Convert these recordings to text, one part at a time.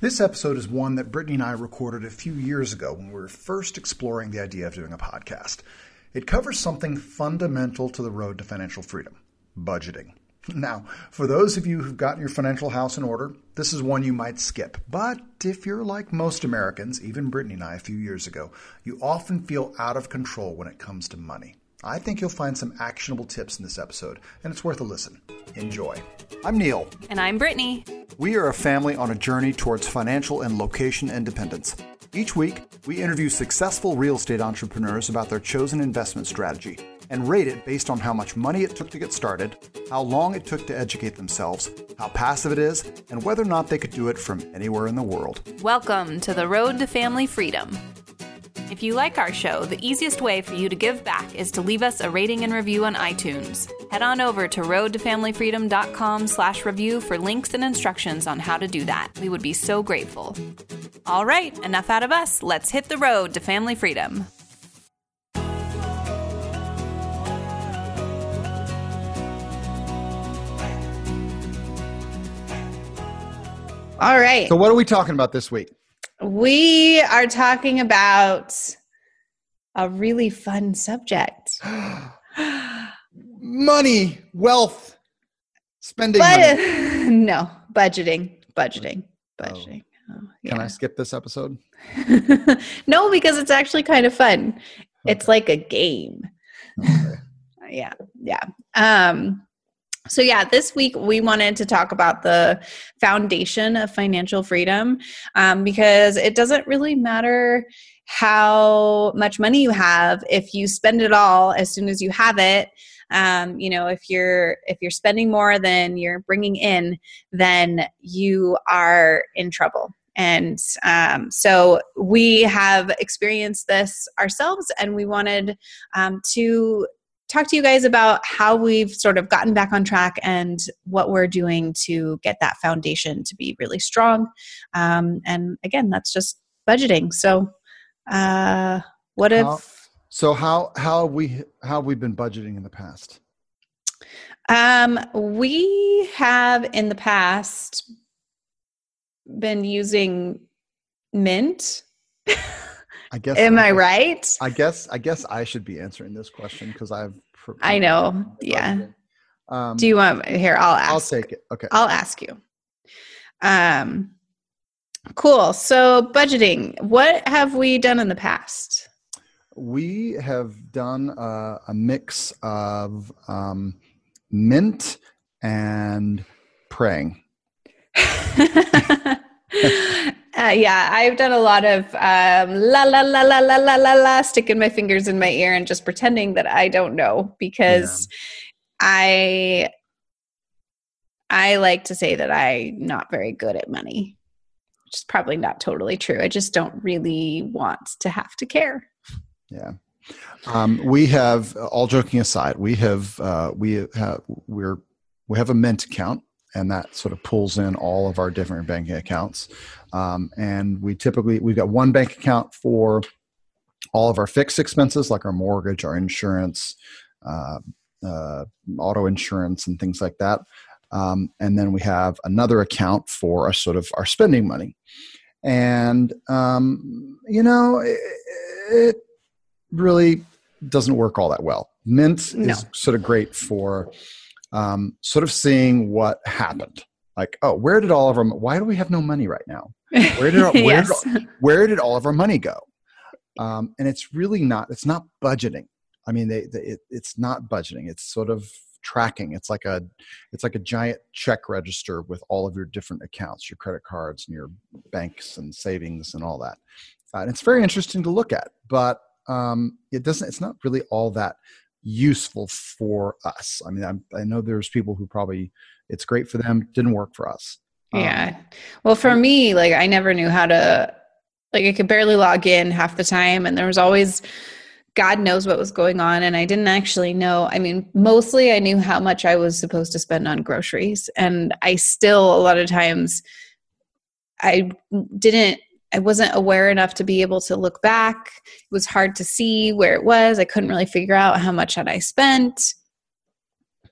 This episode is one that Brittany and I recorded a few years ago when we were first exploring the idea of doing a podcast. It covers something fundamental to the road to financial freedom budgeting. Now, for those of you who've gotten your financial house in order, this is one you might skip. But if you're like most Americans, even Brittany and I a few years ago, you often feel out of control when it comes to money. I think you'll find some actionable tips in this episode, and it's worth a listen. Enjoy. I'm Neil. And I'm Brittany. We are a family on a journey towards financial and location independence. Each week, we interview successful real estate entrepreneurs about their chosen investment strategy and rate it based on how much money it took to get started, how long it took to educate themselves, how passive it is, and whether or not they could do it from anywhere in the world. Welcome to the Road to Family Freedom. If you like our show, the easiest way for you to give back is to leave us a rating and review on iTunes. Head on over to roadtofamilyfreedom.com slash review for links and instructions on how to do that. We would be so grateful. All right, enough out of us. Let's hit the road to family freedom. All right. So, what are we talking about this week? We are talking about a really fun subject. money, wealth, spending But money. no, budgeting, budgeting, budgeting. Oh, Can I skip this episode? no, because it's actually kind of fun. It's like a game. Okay. Yeah, yeah. Um, so yeah, this week we wanted to talk about the foundation of financial freedom um, because it doesn't really matter how much money you have if you spend it all as soon as you have it. Um, you know, if you're if you're spending more than you're bringing in, then you are in trouble. And um, so we have experienced this ourselves, and we wanted um, to talk to you guys about how we've sort of gotten back on track and what we're doing to get that foundation to be really strong. Um, and again, that's just budgeting. So, uh, what if? How- so how how have we how have we been budgeting in the past? Um, we have in the past been using Mint. I guess. Am I right? I guess I guess I should be answering this question because I've. I know. Yeah. Um, Do you want here? I'll ask. I'll take it. Okay. I'll ask you. Um, cool. So budgeting. What have we done in the past? We have done uh, a mix of um, mint and praying. uh, yeah, I've done a lot of um, la la la la la la la la, sticking my fingers in my ear and just pretending that I don't know because I I like to say that I'm not very good at money, which is probably not totally true. I just don't really want to have to care. Yeah. Um, we have, all joking aside, we have uh, we have we're we have a mint account, and that sort of pulls in all of our different banking accounts. Um, and we typically we've got one bank account for all of our fixed expenses, like our mortgage, our insurance, uh, uh, auto insurance, and things like that. Um, and then we have another account for our sort of our spending money. And um, you know, it, it really doesn't work all that well. Mint No. is sort of great for um, sort of seeing what happened. Like, oh, where did all of our why do we have no money right now? Where did our, where, did, where did all of our money go? Um, and it's really not. It's not budgeting. I mean, they, they it, it's not budgeting. It's sort of tracking. It's like a it's like a giant check register with all of your different accounts, your credit cards and your banks and savings and all that. Uh, and it's very interesting to look at, but um, it doesn't. It's not really all that useful for us. I mean, I'm, I know there's people who probably it's great for them, didn't work for us. Um, Yeah. Well, for me, like I never knew how to like I could barely log in half the time and there was always God knows what was going on and I didn't actually know. I mean, mostly I knew how much I was supposed to spend on groceries and I still a lot of times I didn't I wasn't aware enough to be able to look back. It was hard to see where it was. I couldn't really figure out how much had I spent.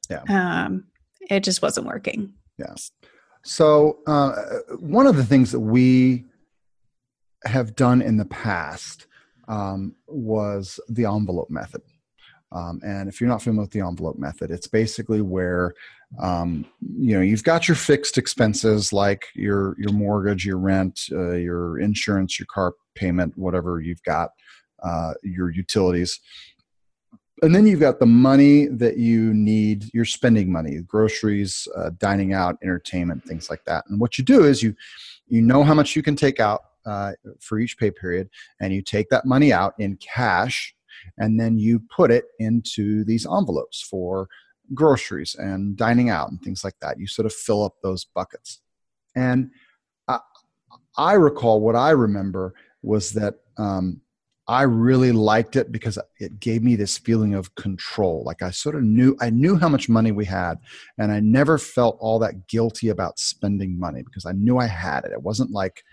Yeah. Um, it just wasn't working. Yeah. So, uh, one of the things that we have done in the past um, was the envelope method. Um, and if you're not familiar with the envelope method, it's basically where um, you know you've got your fixed expenses like your your mortgage, your rent, uh, your insurance, your car payment, whatever you've got, uh, your utilities, and then you've got the money that you need. you're spending money, groceries, uh, dining out, entertainment, things like that. And what you do is you you know how much you can take out uh, for each pay period, and you take that money out in cash, and then you put it into these envelopes for groceries and dining out and things like that. You sort of fill up those buckets. And I, I recall what I remember was that um, I really liked it because it gave me this feeling of control. Like I sort of knew I knew how much money we had, and I never felt all that guilty about spending money because I knew I had it. It wasn't like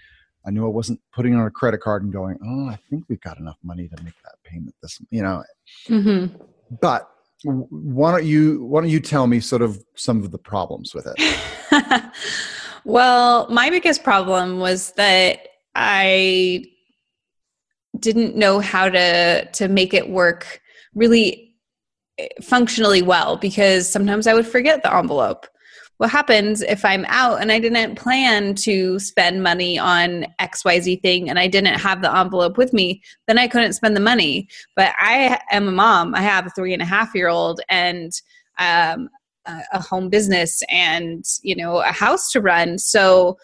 I knew I wasn't putting on a credit card and going, "Oh, I think we've got enough money to make that payment." This, you know. Mm-hmm. But why don't you why don't you tell me sort of some of the problems with it? well, my biggest problem was that I didn't know how to to make it work really eh, functionally well because sometimes I would forget the envelope what happens if I'm out and I didn't plan to spend money on XYZ thing and I didn't have the envelope with me, then I couldn't spend the money. But I am a mom. I have a three and a half year old and um, a home business and, you know, a house to run. So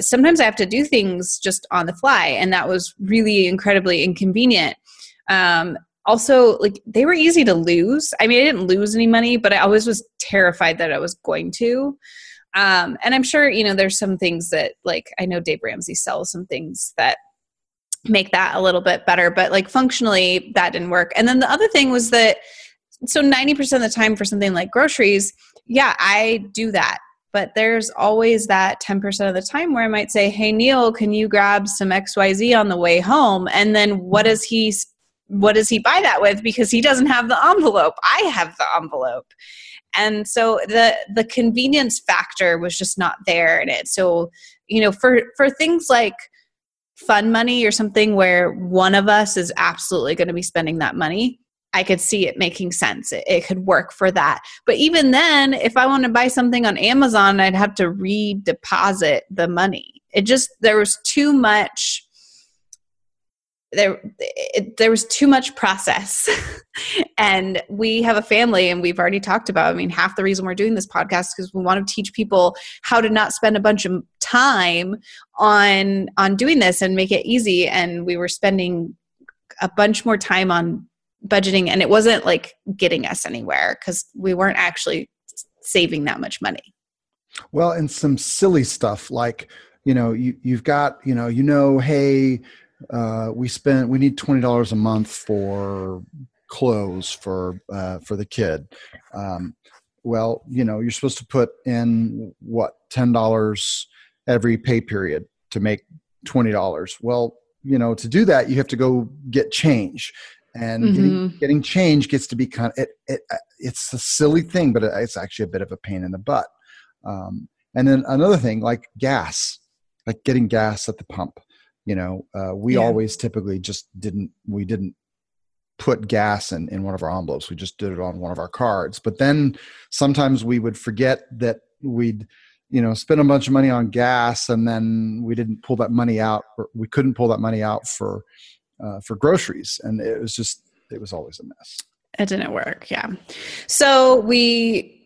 sometimes I have to do things just on the fly. And that was really incredibly inconvenient. Um, also like they were easy to lose i mean i didn't lose any money but i always was terrified that i was going to um, and i'm sure you know there's some things that like i know dave ramsey sells some things that make that a little bit better but like functionally that didn't work and then the other thing was that so 90% of the time for something like groceries yeah i do that but there's always that 10% of the time where i might say hey neil can you grab some xyz on the way home? And then what does he what does he buy that with? Because he doesn't have the envelope. I have the envelope. And so the the convenience factor was just not there in it. So you know for for things like fun money or something where one of us is absolutely going to be spending that money i could see it making sense. It, it could work for that. But even then if i want to buy something on amazon i'd have to redeposit the money. It just there was too much there it, there was too much process. And we have a family and we've already talked about i mean half the reason we're doing this podcast is because we want to teach people how to not spend a bunch of time on on doing this and make it easy. And we were spending a bunch more time on budgeting and it wasn't like getting us anywhere because we weren't actually saving that much money well and some silly stuff like you know you, you've got you know you know hey uh, we spent we need twenty dollars a month for clothes for uh, for the kid. Um, well, you know, you're supposed to put in what ten dollars every pay period to make twenty dollars. Well, you know, to do that, you have to go get change, and mm-hmm. getting, getting, change gets to be kind of it, it, uh, It's a silly thing, but it's actually a bit of a pain in the butt. Um, and then another thing, like gas, like getting gas at the pump you know uh, we yeah. always typically just didn't we didn't put gas in, in one of our envelopes we just did it on one of our cards but then sometimes we would forget that we'd you know spend a bunch of money on gas and then we didn't pull that money out or we couldn't pull that money out for uh, for groceries and it was just it was always a mess. It didn't work yeah. So we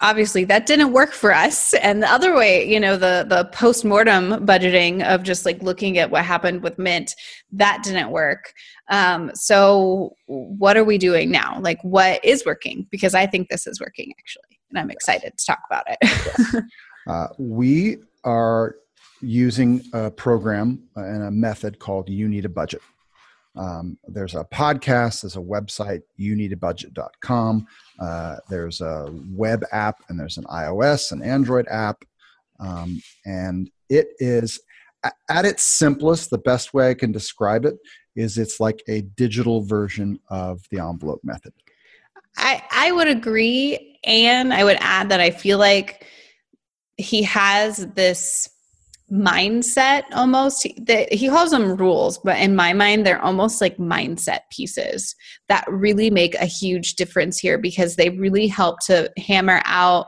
obviously that didn't work for us. And the other way you know the the post-mortem budgeting of just like looking at what happened with mint that didn't work. Um, so what are we doing now? Like what is working? Because i think this is working actually and i'm excited to talk about it. Yes. uh, we are using a program and a method called you need a budget um, there's a podcast, there's a website, youneedabudget.com. Uh, there's a web app, and there's an iOS and Android app. Um, and it is, at its simplest, the best way I can describe it is it's like a digital version of the envelope method. I, I would agree. And I would add that I feel like he has this mindset almost. That he calls them rules but in my mind they're almost like mindset pieces that really make a huge difference here because they really help to hammer out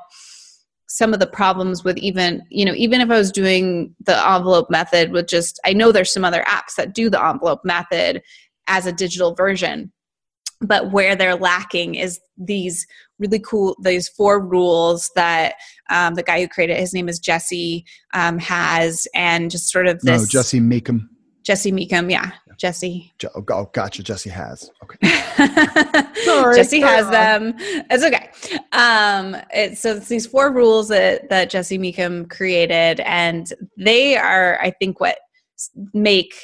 some of the problems with even you know even if i was doing the envelope method with just i know there's some other apps that do the envelope method as a digital version but where they're lacking is these really cool these four rules that um, the guy who created it, his name is jesse um, has and just sort of this no jesse Mecham jesse Mecham yeah, yeah. jesse oh, oh gotcha jesse has okay Sorry, jesse has on. them it's okay um, it, so it's these four rules that, that jesse Mecham created and they are i think what make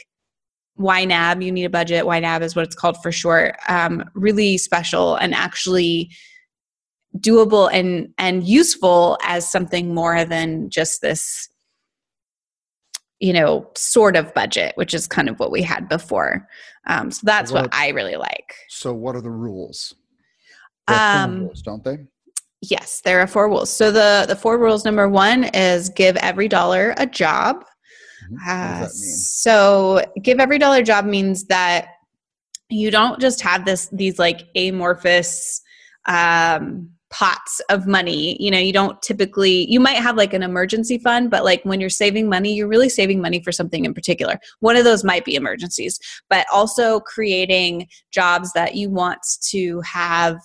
YNAB, you need a budget. YNAB is what it's called for short. Um, really special and actually doable and and useful as something more than just this you know sort of budget which is kind of what we had before. Um, so that's what, what, i really like. So what are the rules? Um, rules don't they? yes there are four rules. So the the four rules number one is give every dollar a job. Uh, so give every dollar job means that you don't just have this these like amorphous um, pots of money. You know, you don't typically you might have like an emergency fund, but like when you're saving money, you're really saving money for something in particular. One of those might be emergencies, but also creating jobs that you want to have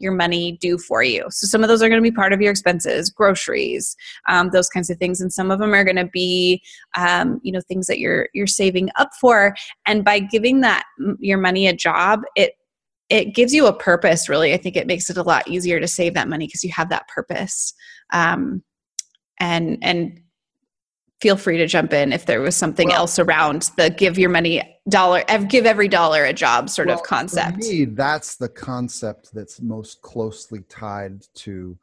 your money do for you. So some of those are going to be part of your expenses, groceries, um, those kinds of things, and some of them are going to be, um, you know, things that you're you're saving up for. And by giving that your money a job, it it gives you a purpose. Really, I think it makes it a lot easier to save that money because you have that purpose. Um, and and feel free to jump in if there was something well, else around the give your money dollar give every dollar a job sort well, of concept for me that's the concept that's most closely tied to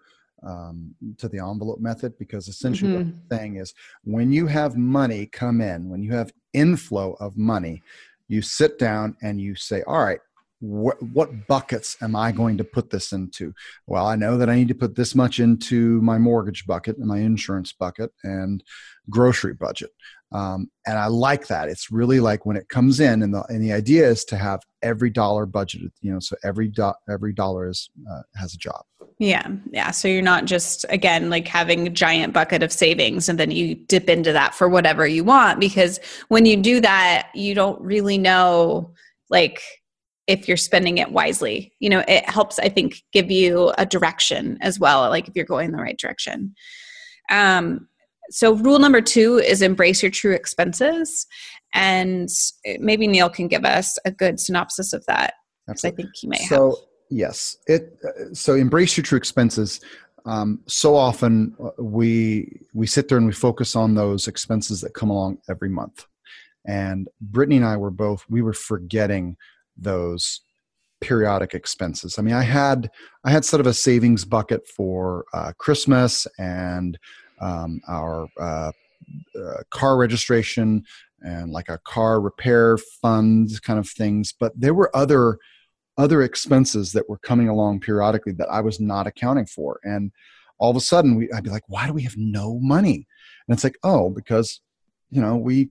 um, to the envelope method because essentially mm-hmm. what the thing is when you have money come in when you have inflow of money you sit down and you say all right what, what buckets am I going to put this into? Well, I know that I need to put this much into my mortgage bucket and my insurance bucket and grocery budget. Um, and I like that. It's really like when it comes in, and the and the idea is to have every dollar budgeted. You know, so every do, every dollar is uh, has a job. Yeah, yeah. So you're not just again like having a giant bucket of savings and then you dip into that for whatever you want because when you do that, you don't really know like if you're spending it wisely. You know, it helps, I think, give you a direction as well, like if you're going the right direction. Um, so, rule number two is embrace your true expenses. And maybe Neil can give us a good synopsis of that because I think he may so, have. Yes. It, uh, so, embrace your true expenses. Um, so often uh, we we sit there and we focus on those expenses that come along every month. And Brittany and I were both we were forgetting those periodic expenses. I mean, I had I had sort of a savings bucket for uh, Christmas and um, our uh, uh, car registration and like a car repair fund kind of things. But there were other other expenses that were coming along periodically that I was not accounting for, and all of a sudden we, I'd be like, "Why do we have no money?" And it's like, "Oh, because you know we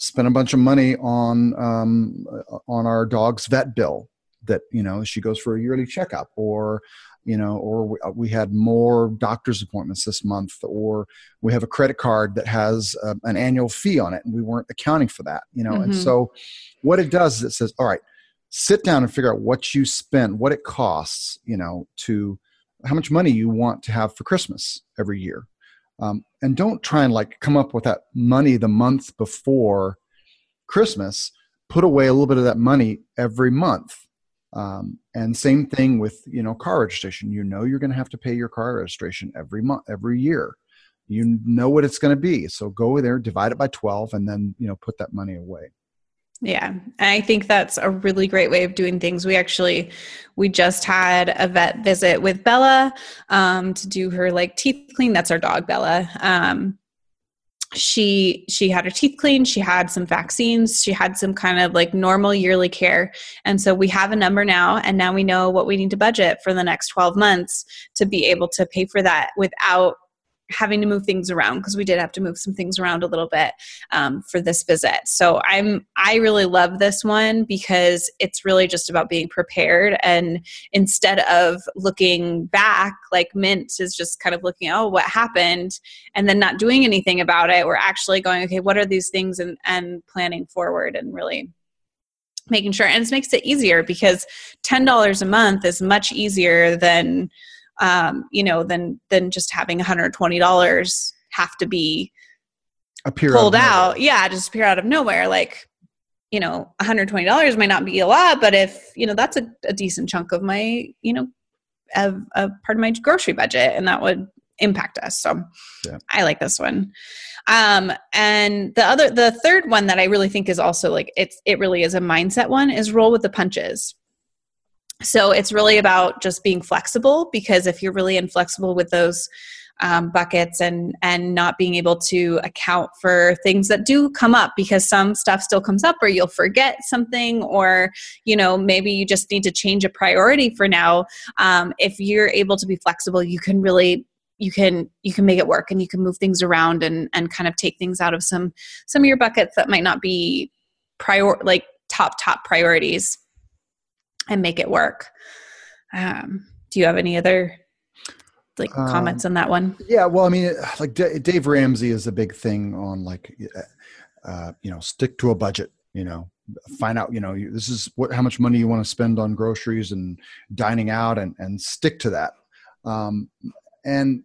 spent a bunch of money on um, on our dog's vet bill that you know she goes for a yearly checkup or you know or we, uh, we had more doctor's appointments this month or we have a credit card that has uh, an annual fee on it and we weren't accounting for that you know mm-hmm. and so what it does is it says all right sit down and figure out what you spend what it costs you know to how much money you want to have for christmas every year um, and don't try and like come up with that money the month before christmas. Put away a little bit of that money every month. Um, and same thing with you know car registration. You know you're going to have to pay your car registration every month every year. You know what it's going to be. So go there divide it by 12 and then you know put that money away yeah i think that's a really great way of doing things. We actually we just had a vet visit with bella um, to do her like teeth clean. That's our dog bella. Um, she she had her teeth cleaned. She had some vaccines. She had some kind of like normal yearly care. And so we have a number now and now we know what we need to budget for the next 12 months to be able to pay for that without having to move things around because we did have to move some things around a little bit um, for this visit. So I'm I really love this one because it's really just about being prepared and instead of looking back like Mint is just kind of looking oh what happened and then not doing anything about it. We're actually going okay what are these things and and planning forward and really making sure and it makes it easier because $10 a month is much easier than um, you know, than than just having $120 have to be appear pulled out. out. Yeah, just appear out of nowhere. Like, you know, $120 might not be a lot, but if, you know, that's a, a decent chunk of my, you know, of a part of my grocery budget and that would impact us. So yeah. I like this one. Um, and the other, the third one that I really think is also like it's, it really is a mindset one is roll with the punches so it's really about just being flexible because if you're really inflexible with those um, buckets and and not being able to account for things that do come up because some stuff still comes up or you'll forget something or you know maybe you just need to change a priority for now. Um, if you're able to be flexible you can really you can you can make it work and you can move things around and and kind of take things out of some some of your buckets that might not be prior like top top priorities and make it work. Um, do you have any other like um, comments on that one? Yeah, well, I mean, like D- Dave Ramsey is a big thing on like, uh, you know, stick to a budget. You know, find out. You know, this is what how much money you want to spend on groceries and dining out, and and stick to that. Um, and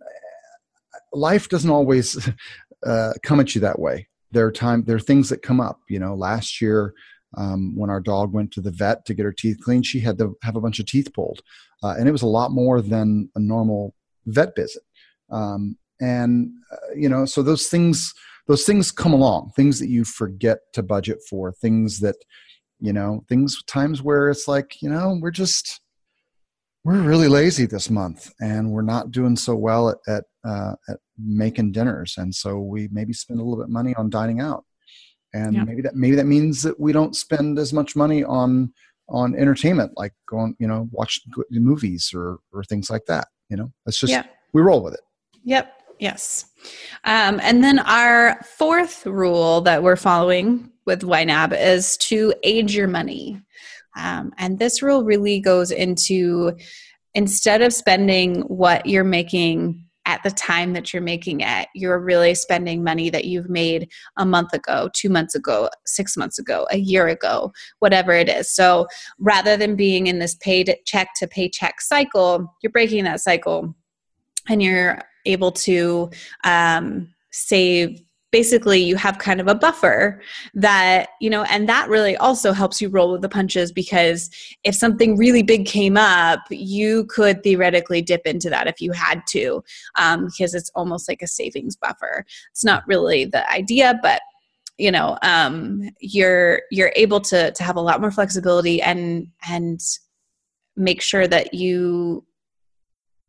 life doesn't always uh, come at you that way. There are time there are things that come up. You know, last year um, when our dog went to the vet to get her teeth cleaned, she had to have a bunch of teeth pulled, uh, and it was a lot more than a normal vet visit. Um, and uh, you know, so those things, those things come along, things that you forget to budget for, things that, you know, things times where it's like, you know, we're just we're really lazy this month, and we're not doing so well at at, uh, at making dinners, and so we maybe spend a little bit of money on dining out and yeah. maybe that maybe that means that we don't spend as much money on on entertainment like going you know watch movies or or things like that you know? That's just yeah. we roll with it. Yep. Yes. Um, and then our fourth rule that we're following with YNAB is to age your money. Um, and this rule really goes into instead of spending what you're making at the time that you're making it, you're really spending money that you've made a month ago, two months ago, six months ago, a year ago, whatever it is. So rather than being in this paid check to paycheck cycle, you're breaking that cycle and you're able to um, save basically you have kind of a buffer that you know and that really also helps you roll with the punches because if something really big came up you could theoretically dip into that if you had to um, because it's almost like a savings buffer. It's not really the idea but you know um, you're you're able to to have a lot more flexibility and and make sure that you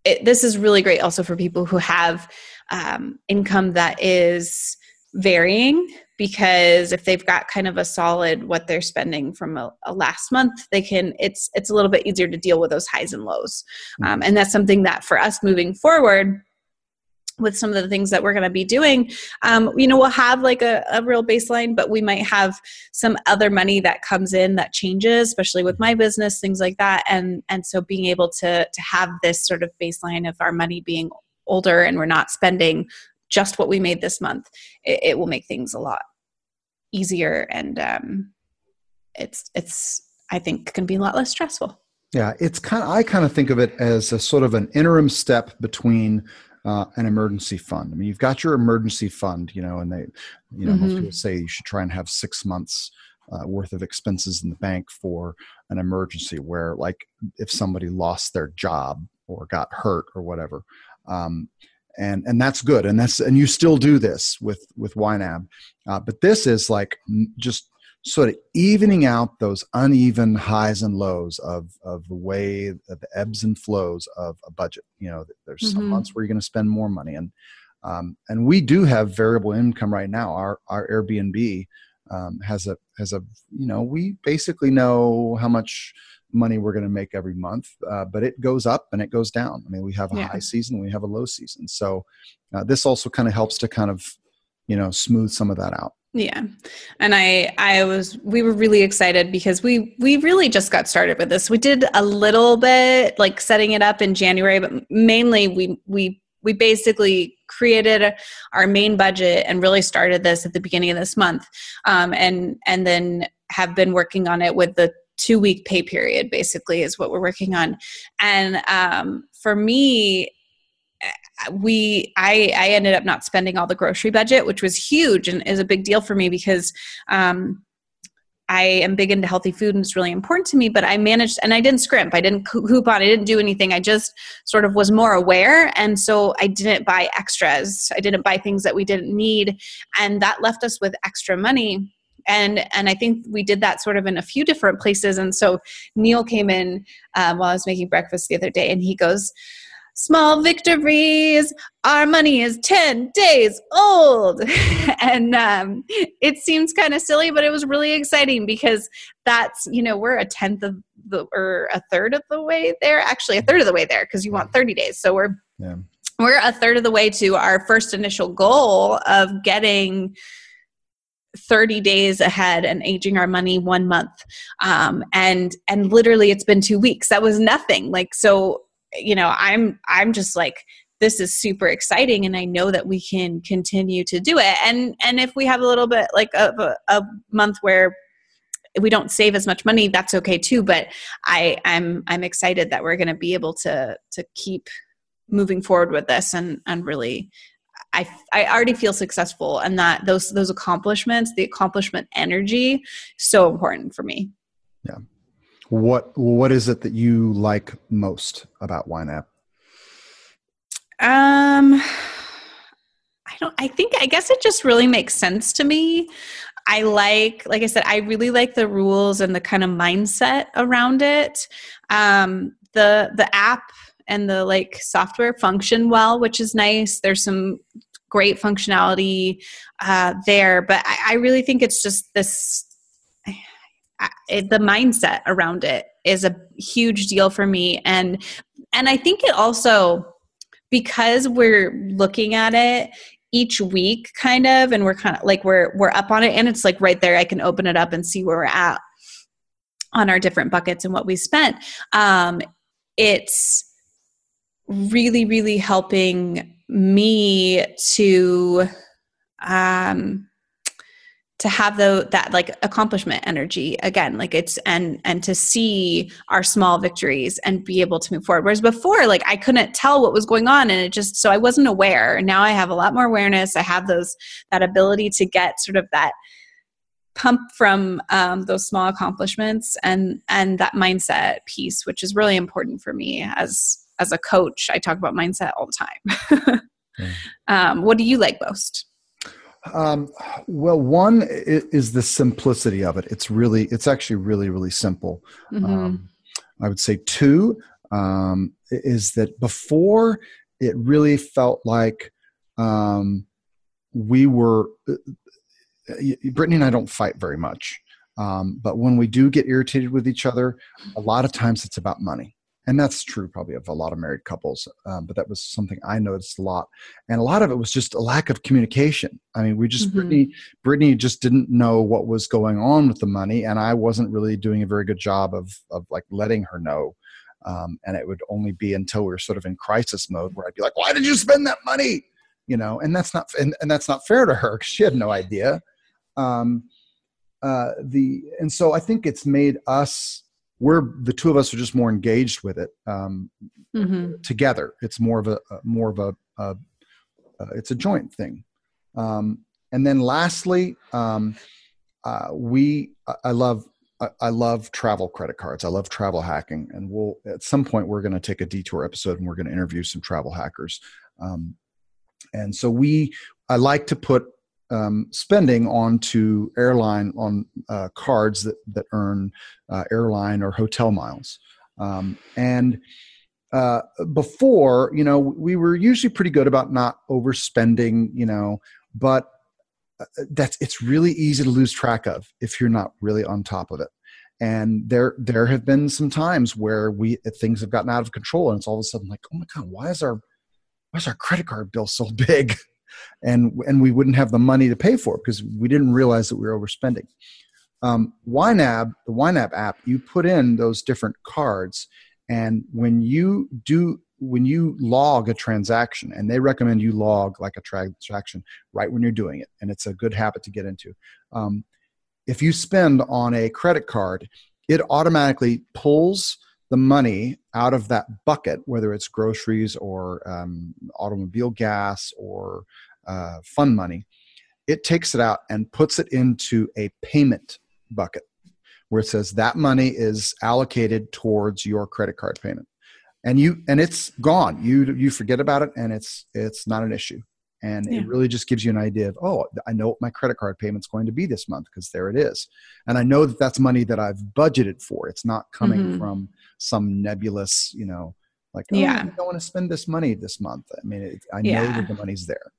it, this is really great also for people who have um, income that is varying because if they've got kind of a solid what they're spending from a, a, last month they can it's it's a little bit easier to deal with those highs and lows um, mm-hmm. and that's something that for us moving forward with some of the things that we're going to be doing um, you know we'll have like a, a real baseline but we might have some other money that comes in that changes especially with my business things like that and and so being able to to have this sort of baseline of our money being older and we're not spending just what we made this month, it, it will make things a lot easier and um, it's it's I think can be a lot less stressful. Yeah, it's kind of I kind of think of it as a sort of an interim step between uh, an emergency fund. I mean, you've got your emergency fund, you know, and they, you know, mm-hmm. most people say you should try and have six months uh, worth of expenses in the bank for an emergency, where like if somebody lost their job or got hurt or whatever. Um, and and that's good. And that's and you still do this with with YNAB. Uh, but this is like just sort of evening out those uneven highs and lows of of the way of the ebbs and flows of a budget. You know there's mm-hmm. some months where you're going to spend more money. And um, and we do have variable income right now. Our our airbnb um, has a has a you know we basically know how much money we're going to make every month, uh, but it goes up and it goes down. I mean, we have a Yeah. high season, we have a low season. So uh, this also kind of helps to kind of, you know, smooth some of that out. Yeah. And I I was we were really excited because we we really just got started with this. We did a little bit like setting it up in January, but mainly we we we basically created our main budget and really started this at the beginning of this month. Um, and and then have been working on it with the two week pay period basically is what we're working on. And um, for me we I I ended up not spending all the grocery budget, which was huge and is a big deal for me because um, I am big into healthy food and it's really important to me. But I managed and I didn't scrimp, I didn't cou- coupon, I didn't do anything. I just sort of was more aware, and so I didn't buy extras. I didn't buy things that we didn't need, and that left us with extra money. And and I think we did that sort of in a few different places. And so Neil came in um, while I was making breakfast the other day, and he goes small victories our money is 10 days old and um, it seems kind of silly but it was really exciting because that's you know we're a tenth of the or a third of the way there actually a third of the way there because you want 30 days so we're Yeah. we're a third of the way to our first initial goal of getting 30 days ahead and aging our money one month. Um, and and literally it's been two weeks. That was nothing. Like so you know i'm i'm just like this is super exciting and i know that we can continue to do it. And and if we have a little bit like of a, a month where we don't save as much money that's okay too. But i i'm i'm excited that we're going to be able to to keep moving forward with this and and really I, I already feel successful and that those those accomplishments the accomplishment energy so important for me yeah What What is it that you like most about YNAB? Um, I don't. I think. I guess it just really makes sense to me. I like, like I said, I really like the rules and the kind of mindset around it. Um, the the app and the like software function well, which is nice. There's some great functionality uh, there, but I, I really think it's just this. I, it, the mindset around it is a huge deal for me, and and I think it also because we're looking at it each week kind of and we're kind of like we're we're up on it and it's like right there i can open it up and see where we're at on our different buckets and what we spent um it's really really helping me to um to have the that like accomplishment energy again. Like it's and and to see our small victories and be able to move forward. Whereas before like i couldn't tell what was going on and it just so i wasn't aware. Now i have a lot more awareness. I have those that ability to get sort of that pump from um, those small accomplishments and and that mindset piece which is really important for me as as a coach i talk about mindset all the time Yeah. um, what do you like most Um, well, one is the simplicity of it. It's really, it's actually really, really simple. Mhm. Um, I would say two um, is that before it really felt like um, we were. uh, Brittany and I don't fight very much, um, but when we do get irritated with each other, a lot of times it's about money. And that's true probably of a lot of married couples, um, but that was something I noticed a lot. And a lot of it was just a lack of communication. I mean, we just Mhm. Brittany, Brittany just didn't know what was going on with the money, and I wasn't really doing a very good job of of like letting her know. Um, and it would only be until we were sort of in crisis mode where I'd be like, "Why did you spend that money?" You know, and that's not and, and that's not fair to her because she had no idea. Um, uh, the and so I think it's made us we're the two of us are just more engaged with it um, Mhm. together. It's more of a, a more of a, a uh, it's a joint thing. Um, and then lastly, um, uh, we I- I love I, I love travel credit cards. I love travel hacking, and we'll at some point we're going to take a detour episode and we're going to interview some travel hackers. Um, and so we I like to put um, spending onto airline on uh, cards that that earn uh, airline or hotel miles. Um, and uh, before, you know, we were usually pretty good about not overspending, you know, but uh, that's it's really easy to lose track of if you're not really on top of it. and there there have been some times where we things have gotten out of control and it's all of a sudden like oh my god why is our why is our credit card bill so big and and we wouldn't have the money to pay for it because we didn't realize that we were overspending um, YNAB, the YNAB app, you put in those different cards, and when you do when you log a transaction, and they recommend you log like a transaction right when you're doing it, and it's a good habit to get into. Um, if you spend on a credit card, it automatically pulls the money out of that bucket, whether it's groceries or um, automobile gas or uh, fund money. It takes it out and puts it into a payment bucket where it says that money is allocated towards your credit card payment and you and it's gone you you forget about it and it's it's not an issue and yeah. it really just gives you an idea of oh i know what my credit card payment's going to be this month because there it is and i know that that's money that i've budgeted for it's not coming mm-hmm. from some nebulous you know like oh, yeah i don't want to spend this money this month i mean it, i yeah. know that the money's there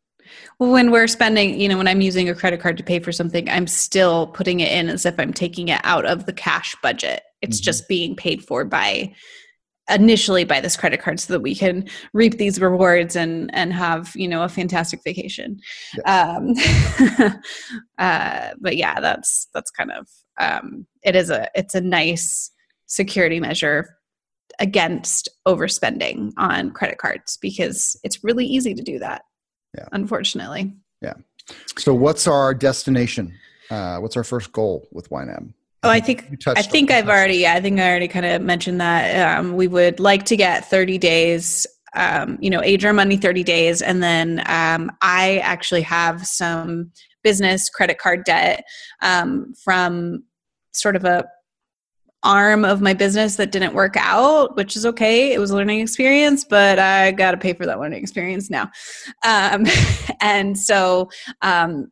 well, when we're spending, you know, when I'm using a credit card to pay for something, I'm still putting it in as if I'm taking it out of the cash budget. It's mm-hmm. just being paid for by initially by this credit card so that we can reap these rewards and and have you know a fantastic vacation. Um uh but yeah that's that's kind of um it is a it's a nice security measure against overspending on credit cards because it's really easy to do that yeah. unfortunately. Yeah. So what's our destination? Uh, what's our first goal with YNAB? Oh, I think I think I've already yeah, I think I already kind of mentioned that um, we would like to get 30 days um, you know, age our money 30 days and then um, I actually have some business credit card debt um, from sort of a arm of my business that didn't work out, which is okay. It was a learning experience, but I got to pay for that learning experience now. Um, and so um,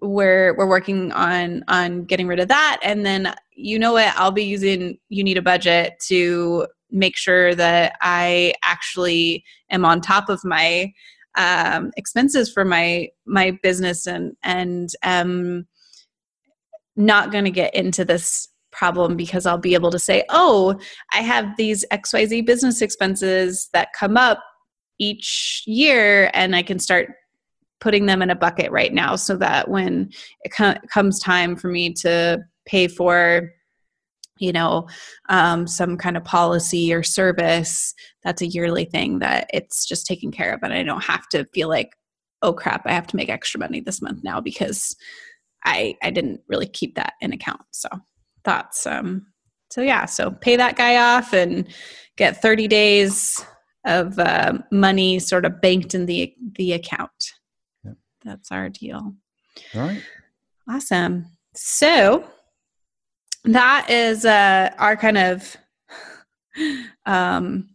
we're we're working on on getting rid of that, and then you know what? I'll be using you need a budget to make sure that I actually am on top of my um, expenses for my my business and and um not going to get into this problem because I'll be able to say, oh, I have these XYZ business expenses that come up each year, and I can start putting them in a bucket right now so that when it co- comes time for me to pay for you know um, some kind of policy or service that's a yearly thing that it's just taken care of and i don't have to feel like oh crap i have to make extra money this month now because i i didn't really keep that in account so thoughts. Um, so yeah, so pay that guy off and get 30 days of uh, money sort of banked in the the account. That's our deal. All right. Awesome. So that is uh, our kind of um,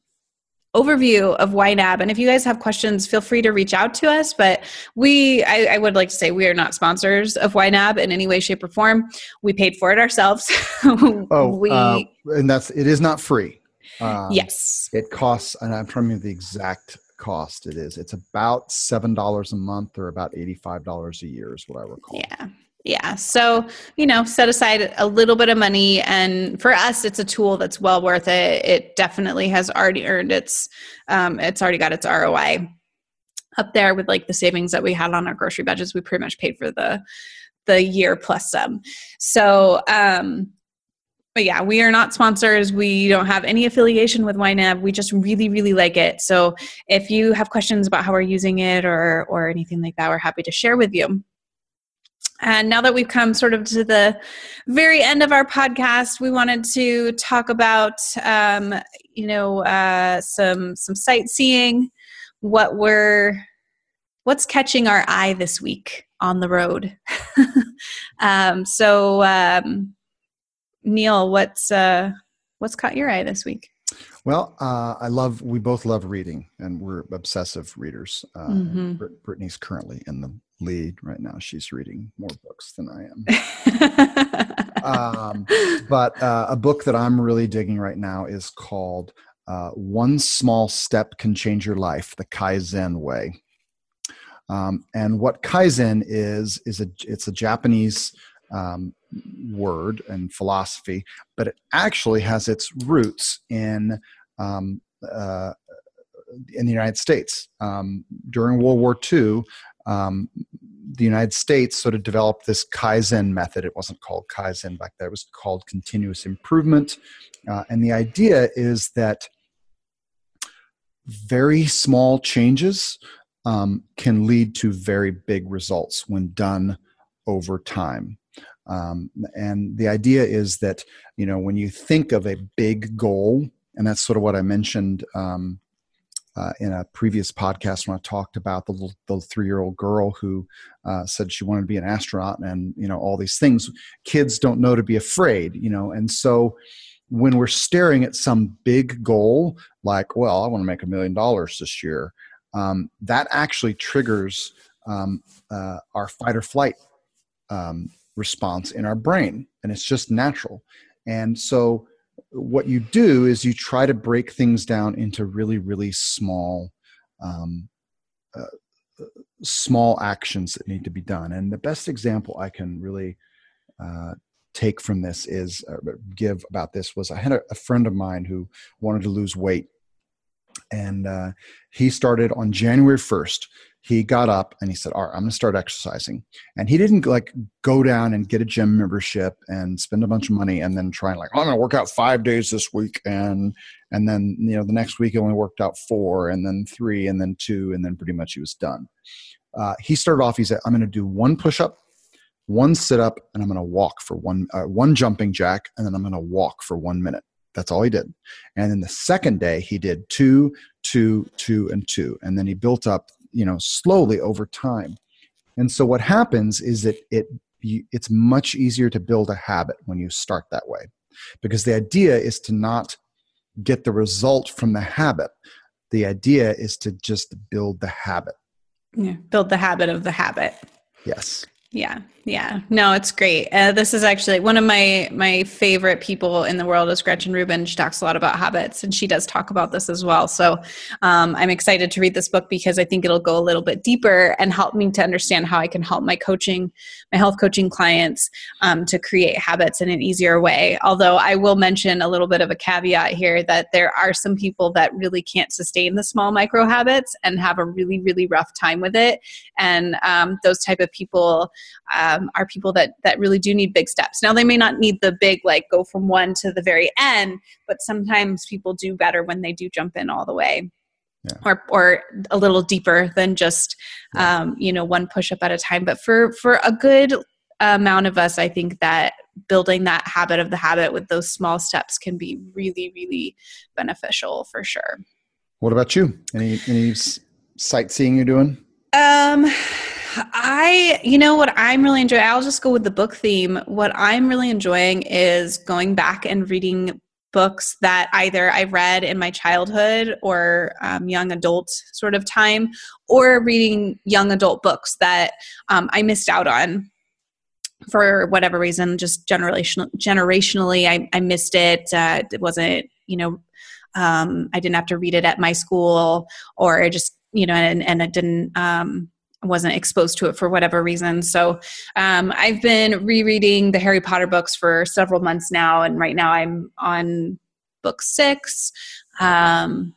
overview of YNAB. And if you guys have questions, feel free to reach out to us. But we, I, I, would like to say, we are not sponsors of YNAB in any way, shape, or form. We paid for it ourselves. oh, we, uh, and that's it is not free. Um, yes, it costs, and I'm trying to remember the exact cost. It is. It's about seven dollars a month, or about eighty-five dollars a year, is what I recall. Yeah. Yeah. So, you know, set aside a little bit of money. And for us, it's a tool that's well worth it. It definitely has already earned its, um, it's already got its ROI up there with like the savings that we had on our grocery budgets. We pretty much paid for the, the year plus some. So, um, but yeah, we are not sponsors. We don't have any affiliation with YNAB. We just really, really like it. So if you have questions about how we're using it or or anything like that, we're happy to share with you. And now that we've come sort of to the very end of our podcast, we wanted to talk about, um, you know, uh, some some sightseeing. What we're what's catching our eye this week on the road. um, so, um, Neil, what's uh, what's caught your eye this week? Well, uh, I love. We both love reading, and we're obsessive readers. Uh, mm-hmm. Brittany's currently in the lead right now. She's reading more books than I am. um, but uh, a book that I'm really digging right now is called uh, "One Small Step Can Change Your Life: The Kaizen Way." Um, and what Kaizen is is a it's a Japanese um, word and philosophy, but it actually has its roots in um, uh, in the United States. Um, during World War II, um, the United States sort of developed this Kaizen method. It wasn't called Kaizen back then, it was called continuous improvement. Uh, and the idea is that very small changes um, can lead to very big results when done over time. Um, and the idea is that, you know, when you think of a big goal, and that's sort of what I mentioned um, uh, in a previous podcast when I talked about the little, the three year old girl who uh, said she wanted to be an astronaut and you know all these things. Kids don't know to be afraid, you know, and so when we're staring at some big goal like, well, I want to make a million dollars this year, um, that actually triggers um, uh, our fight or flight um, response in our brain, and it's just natural. And so what you do is you try to break things down into really really small um, uh, small actions that need to be done and the best example i can really uh, take from this is uh, give about this was i had a, a, friend of mine who wanted to lose weight and uh, he started on january 1st he got up and he said, All right, I'm going to start exercising. And he didn't like go down and get a gym membership and spend a bunch of money and then try and like, oh, I'm going to work out five days this week. And, and then, you know, the next week he only worked out four and then three and then two. And then pretty much he was done. Uh, he started off, he said, I'm going to do one push up, one sit up, and I'm going to walk for one, uh, one jumping jack, and then I'm going to walk for one minute. That's all he did. And then the second day, he did two, two, two, and two. And then he built up you know slowly over time. And so what happens is that it you, it's much easier to build a habit when you start that way. Because the idea is to not get the result from the habit. The idea is to just build the habit. Yeah build the habit of the habit. Yes. Yeah yeah. No it's great. Uh, this is actually one of my my favorite people in the world is gretchen rubin. She talks a lot about habits and she does talk about this as well. So um, i'm excited to read this book because i think it'll go a little bit deeper and help me to understand how i can help my coaching my health coaching clients um, to create habits in an easier way. Although i will mention a little bit of a caveat here that there are some people that really can't sustain the small micro habits and have a really really rough time with it. And um, those type of people um, are people that that really do need big steps. Now they may not need the big like go from one to the very end, but sometimes people do better when they do jump in all the way. Yeah. Or, or a little deeper than just yeah. um, you know one push up at a time but for for a good amount of us i think that building that habit of the habit with those small steps can be really really beneficial for sure what about you any any sightseeing you're doing um I, you know what I'm really enjoying, I'll just go with the book theme. What I'm really enjoying is going back and reading books that either I read in my childhood or um, young adult sort of time, or reading young adult books that um, I missed out on for whatever reason, just generation, generationally, I, I missed it. Uh, it wasn't, you know, um, I didn't have to read it at my school or just, you know, and, and it didn't, um, wasn't exposed to it for whatever reason. So um, I've been rereading the Harry Potter books for several months now, and right now I'm on book six. Um,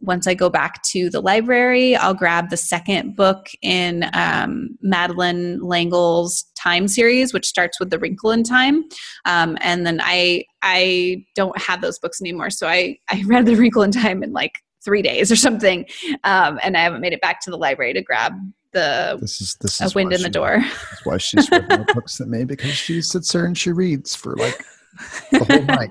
once I go back to the library, I'll grab the second book in um, Madeleine L'Engle's Time series, which starts with The Wrinkle in Time. Um, and then I I don't have those books anymore, so I I read The Wrinkle in Time in like three days or something, um, and I haven't made it back to the library to grab the this is this is a wind in the door. That's why she's read more books than me because she sits there and she reads for like the whole night.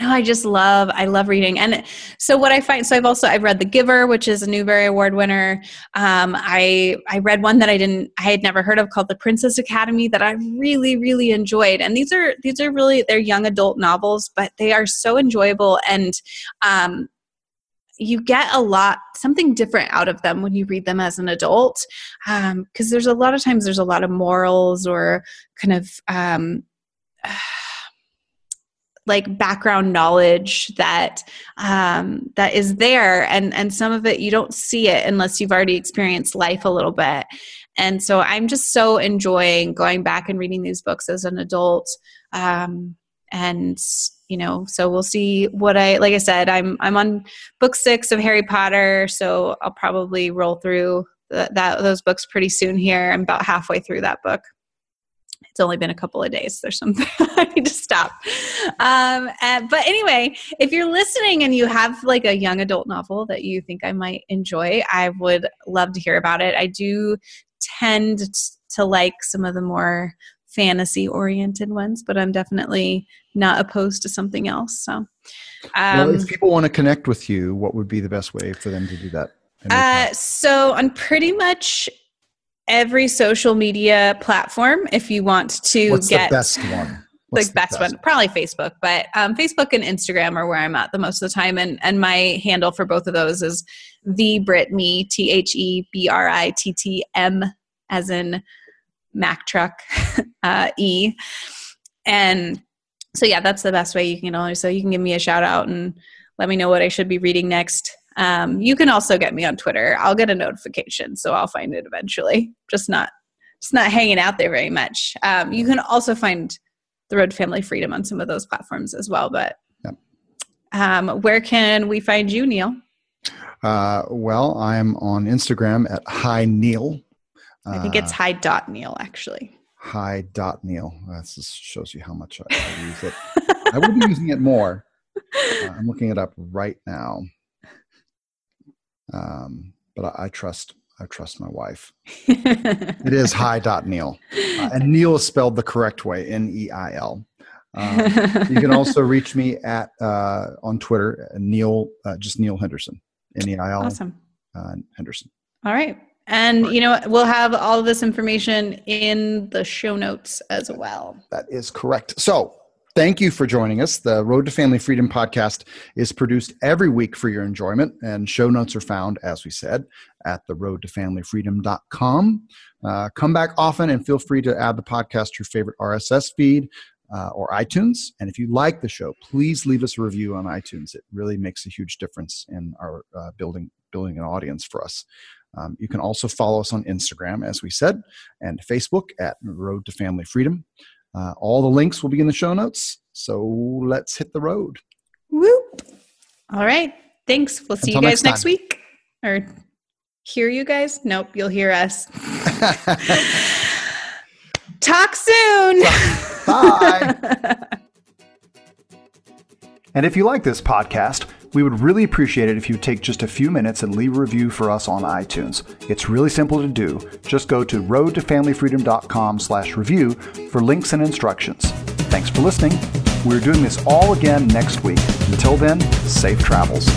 No, I just love I love reading, and so what I find. So I've also I've read The Giver, which is a Newbery Award winner. Um, I I read one that I didn't I had never heard of called The Princess Academy that I really really enjoyed. And these are these are really they're young adult novels, but they are so enjoyable and um, you get a lot something different out of them when you read them as an adult because um, there's a lot of times there's a lot of morals or kind of um, like background knowledge that um, that is there and and some of it you don't see it unless you've already experienced life a little bit And so I'm just so enjoying going back and reading these books as an adult. Um, and you know, so we'll see what I like I said, I'm I'm on book 6 of Harry Potter, so I'll probably roll through the, that those books pretty soon here. I'm about halfway through that book it's only been a couple of days. There's something I need to stop. Um, and, but anyway, if you're listening and you have like a young adult novel that you think I might enjoy, I would love to hear about it. I do tend to like some of the more fantasy oriented ones, but I'm definitely not opposed to something else. So, um, well, if people want to connect with you, what would be the best way for them to do that? Uh, so on pretty much every social media platform if you want to What's get the best one. What's the best, best, one probably facebook but um, facebook and instagram are where i'm at the most of the time and and my handle for both of those is the brit me t-h-e-b-r-i-t-t-m as in mac truck uh, e and so yeah that's the best way you can always so you can give me a shout out and let me know what i should be reading next um, you can also get me on Twitter. I'll get a notification, so I'll find it eventually. Just not, just not hanging out there very much. Um, you can also find the Road Family Freedom on some of those platforms as well. But yep. um, where can we find you, Neil? Uh, well, I'm on Instagram at Hi Neil. I think it's uh, Hi Dot Neil actually. Hi Dot Neil. That just shows you how much I, I use it. I will be using it more. Uh, I'm looking it up right now. Um, but I, I, trust I trust my wife. it is hi dot Neil, uh, and Neil is spelled the correct way N E I L. Um, you can also reach me at uh, on Twitter uh, Neil uh, just Neil Henderson N E I L. Awesome. Uh, Henderson. All right. And you know we'll have all of this information in the show notes as well. That is correct. So Thank you for joining us. The Road to Family Freedom podcast is produced every week for your enjoyment, and show notes are found, as we said, at the roadtofamilyfreedom.com. Uh, come back often and feel free to add the podcast to your favorite RSS feed uh, or iTunes. And if you like the show, please leave us a review on iTunes. It really makes a huge difference in our uh, building building an audience for us. Um, you can also follow us on Instagram, as we said, and Facebook at Road to Family Freedom. Uh, all the links will be in the show notes. So let's hit the road. Whoop. All right. Thanks. We'll see Until you guys next, next week. Or hear you guys? Nope, you'll hear us. Talk soon. Bye. and if you like this podcast, we would really appreciate it if you take just a few minutes and leave a review for us on iTunes. It's really simple to do. Just go to roadtofamilyfreedom.com slash review for links and instructions. Thanks for listening. We're doing this all again next week. Until then, safe travels.